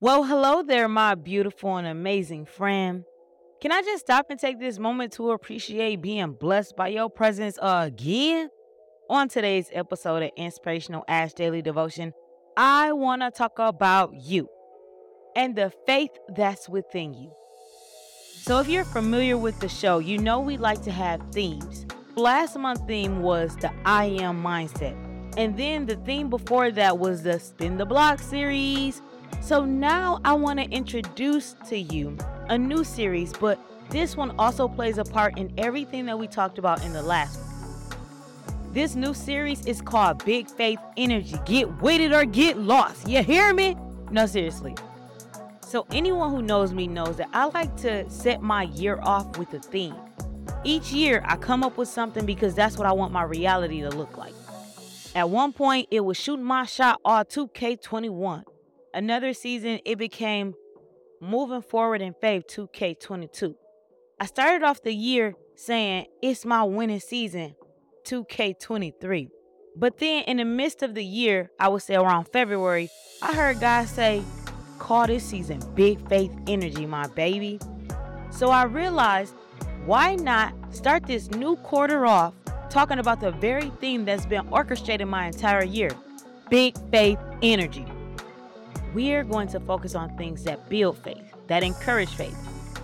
Well, hello there, my beautiful and amazing friend. Can I just stop and take this moment to appreciate being blessed by your presence again? On today's episode of Inspirational Ash Daily Devotion, I want to talk about you and the faith that's within you. So, if you're familiar with the show, you know we like to have themes. Last month's theme was the I Am mindset. And then the theme before that was the Spin the Block series. So now I want to introduce to you a new series, but this one also plays a part in everything that we talked about in the last one. This new series is called Big Faith Energy. Get with it or get lost. You hear me? No, seriously. So, anyone who knows me knows that I like to set my year off with a theme. Each year, I come up with something because that's what I want my reality to look like. At one point, it was shooting my shot all 2K21. Another season, it became moving forward in faith 2K22. I started off the year saying it's my winning season 2K23. But then in the midst of the year, I would say around February, I heard God say, call this season Big Faith Energy, my baby. So I realized why not start this new quarter off talking about the very thing that's been orchestrated my entire year big faith energy. We are going to focus on things that build faith, that encourage faith,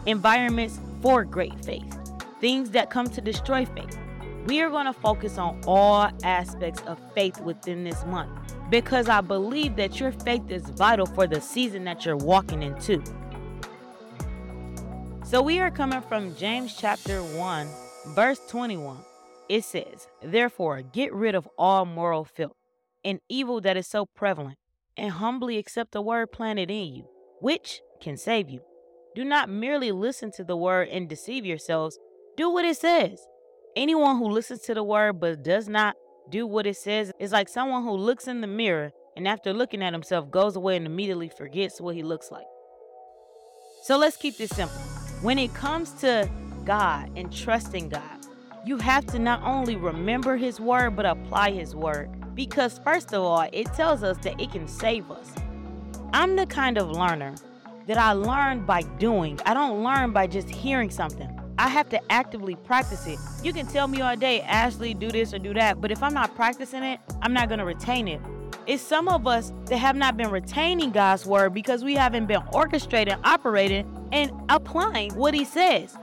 environments for great faith, things that come to destroy faith. We are going to focus on all aspects of faith within this month because I believe that your faith is vital for the season that you're walking into. So we are coming from James chapter 1, verse 21. It says, Therefore, get rid of all moral filth and evil that is so prevalent, and humbly accept the word planted in you, which can save you. Do not merely listen to the word and deceive yourselves. Do what it says. Anyone who listens to the word but does not do what it says is like someone who looks in the mirror and after looking at himself goes away and immediately forgets what he looks like. So let's keep this simple. When it comes to God and trusting God, you have to not only remember His word, but apply His word. Because, first of all, it tells us that it can save us. I'm the kind of learner that I learn by doing, I don't learn by just hearing something. I have to actively practice it. You can tell me all day, Ashley, do this or do that, but if I'm not practicing it, I'm not going to retain it. It's some of us that have not been retaining God's word because we haven't been orchestrating, operating, and applying what he says.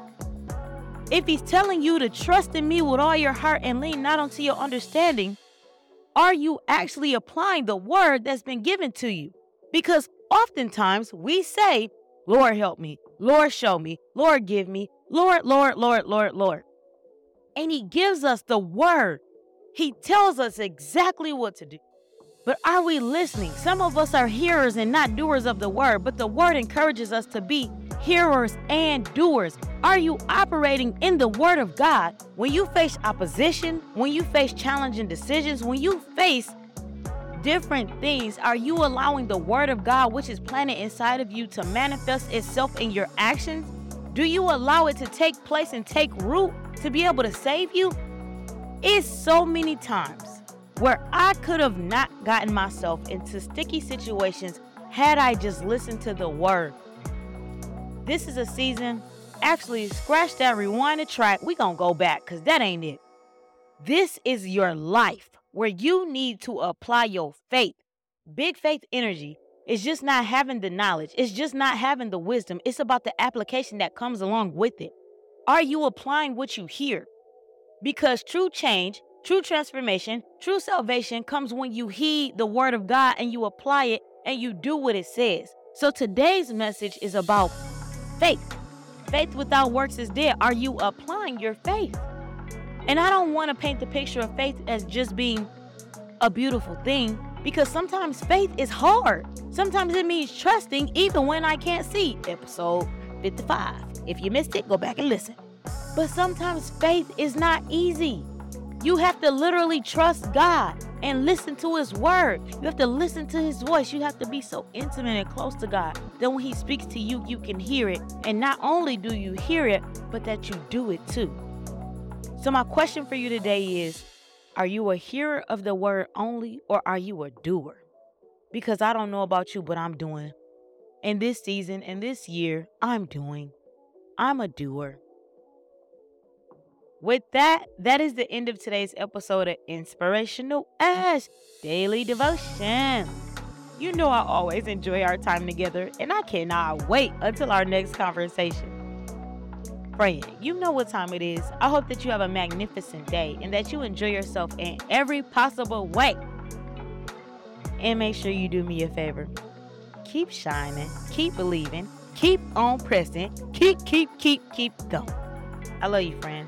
If he's telling you to trust in me with all your heart and lean not onto your understanding, are you actually applying the word that's been given to you? Because oftentimes we say, Lord, help me. Lord, show me. Lord, give me. Lord, Lord, Lord, Lord, Lord. And he gives us the word. He tells us exactly what to do. But are we listening? Some of us are hearers and not doers of the word, but the word encourages us to be hearers and doers. Are you operating in the word of God when you face opposition, when you face challenging decisions, when you face different things? Are you allowing the word of God, which is planted inside of you, to manifest itself in your actions? Do you allow it to take place and take root to be able to save you? It's so many times where I could have not gotten myself into sticky situations had I just listened to the word. This is a season, actually, scratch that rewind the track. we to go back because that ain't it. This is your life where you need to apply your faith. Big faith energy is just not having the knowledge, it's just not having the wisdom. It's about the application that comes along with it. Are you applying what you hear? Because true change True transformation, true salvation comes when you heed the word of God and you apply it and you do what it says. So today's message is about faith. Faith without works is dead. Are you applying your faith? And I don't want to paint the picture of faith as just being a beautiful thing because sometimes faith is hard. Sometimes it means trusting even when I can't see. Episode 55. If you missed it, go back and listen. But sometimes faith is not easy. You have to literally trust God and listen to His word. You have to listen to His voice. You have to be so intimate and close to God that when He speaks to you, you can hear it. And not only do you hear it, but that you do it too. So, my question for you today is Are you a hearer of the word only, or are you a doer? Because I don't know about you, but I'm doing in this season and this year, I'm doing. I'm a doer. With that, that is the end of today's episode of Inspirational Ash Daily Devotion. You know, I always enjoy our time together, and I cannot wait until our next conversation. Friend, you know what time it is. I hope that you have a magnificent day and that you enjoy yourself in every possible way. And make sure you do me a favor keep shining, keep believing, keep on pressing, keep, keep, keep, keep going. I love you, friend.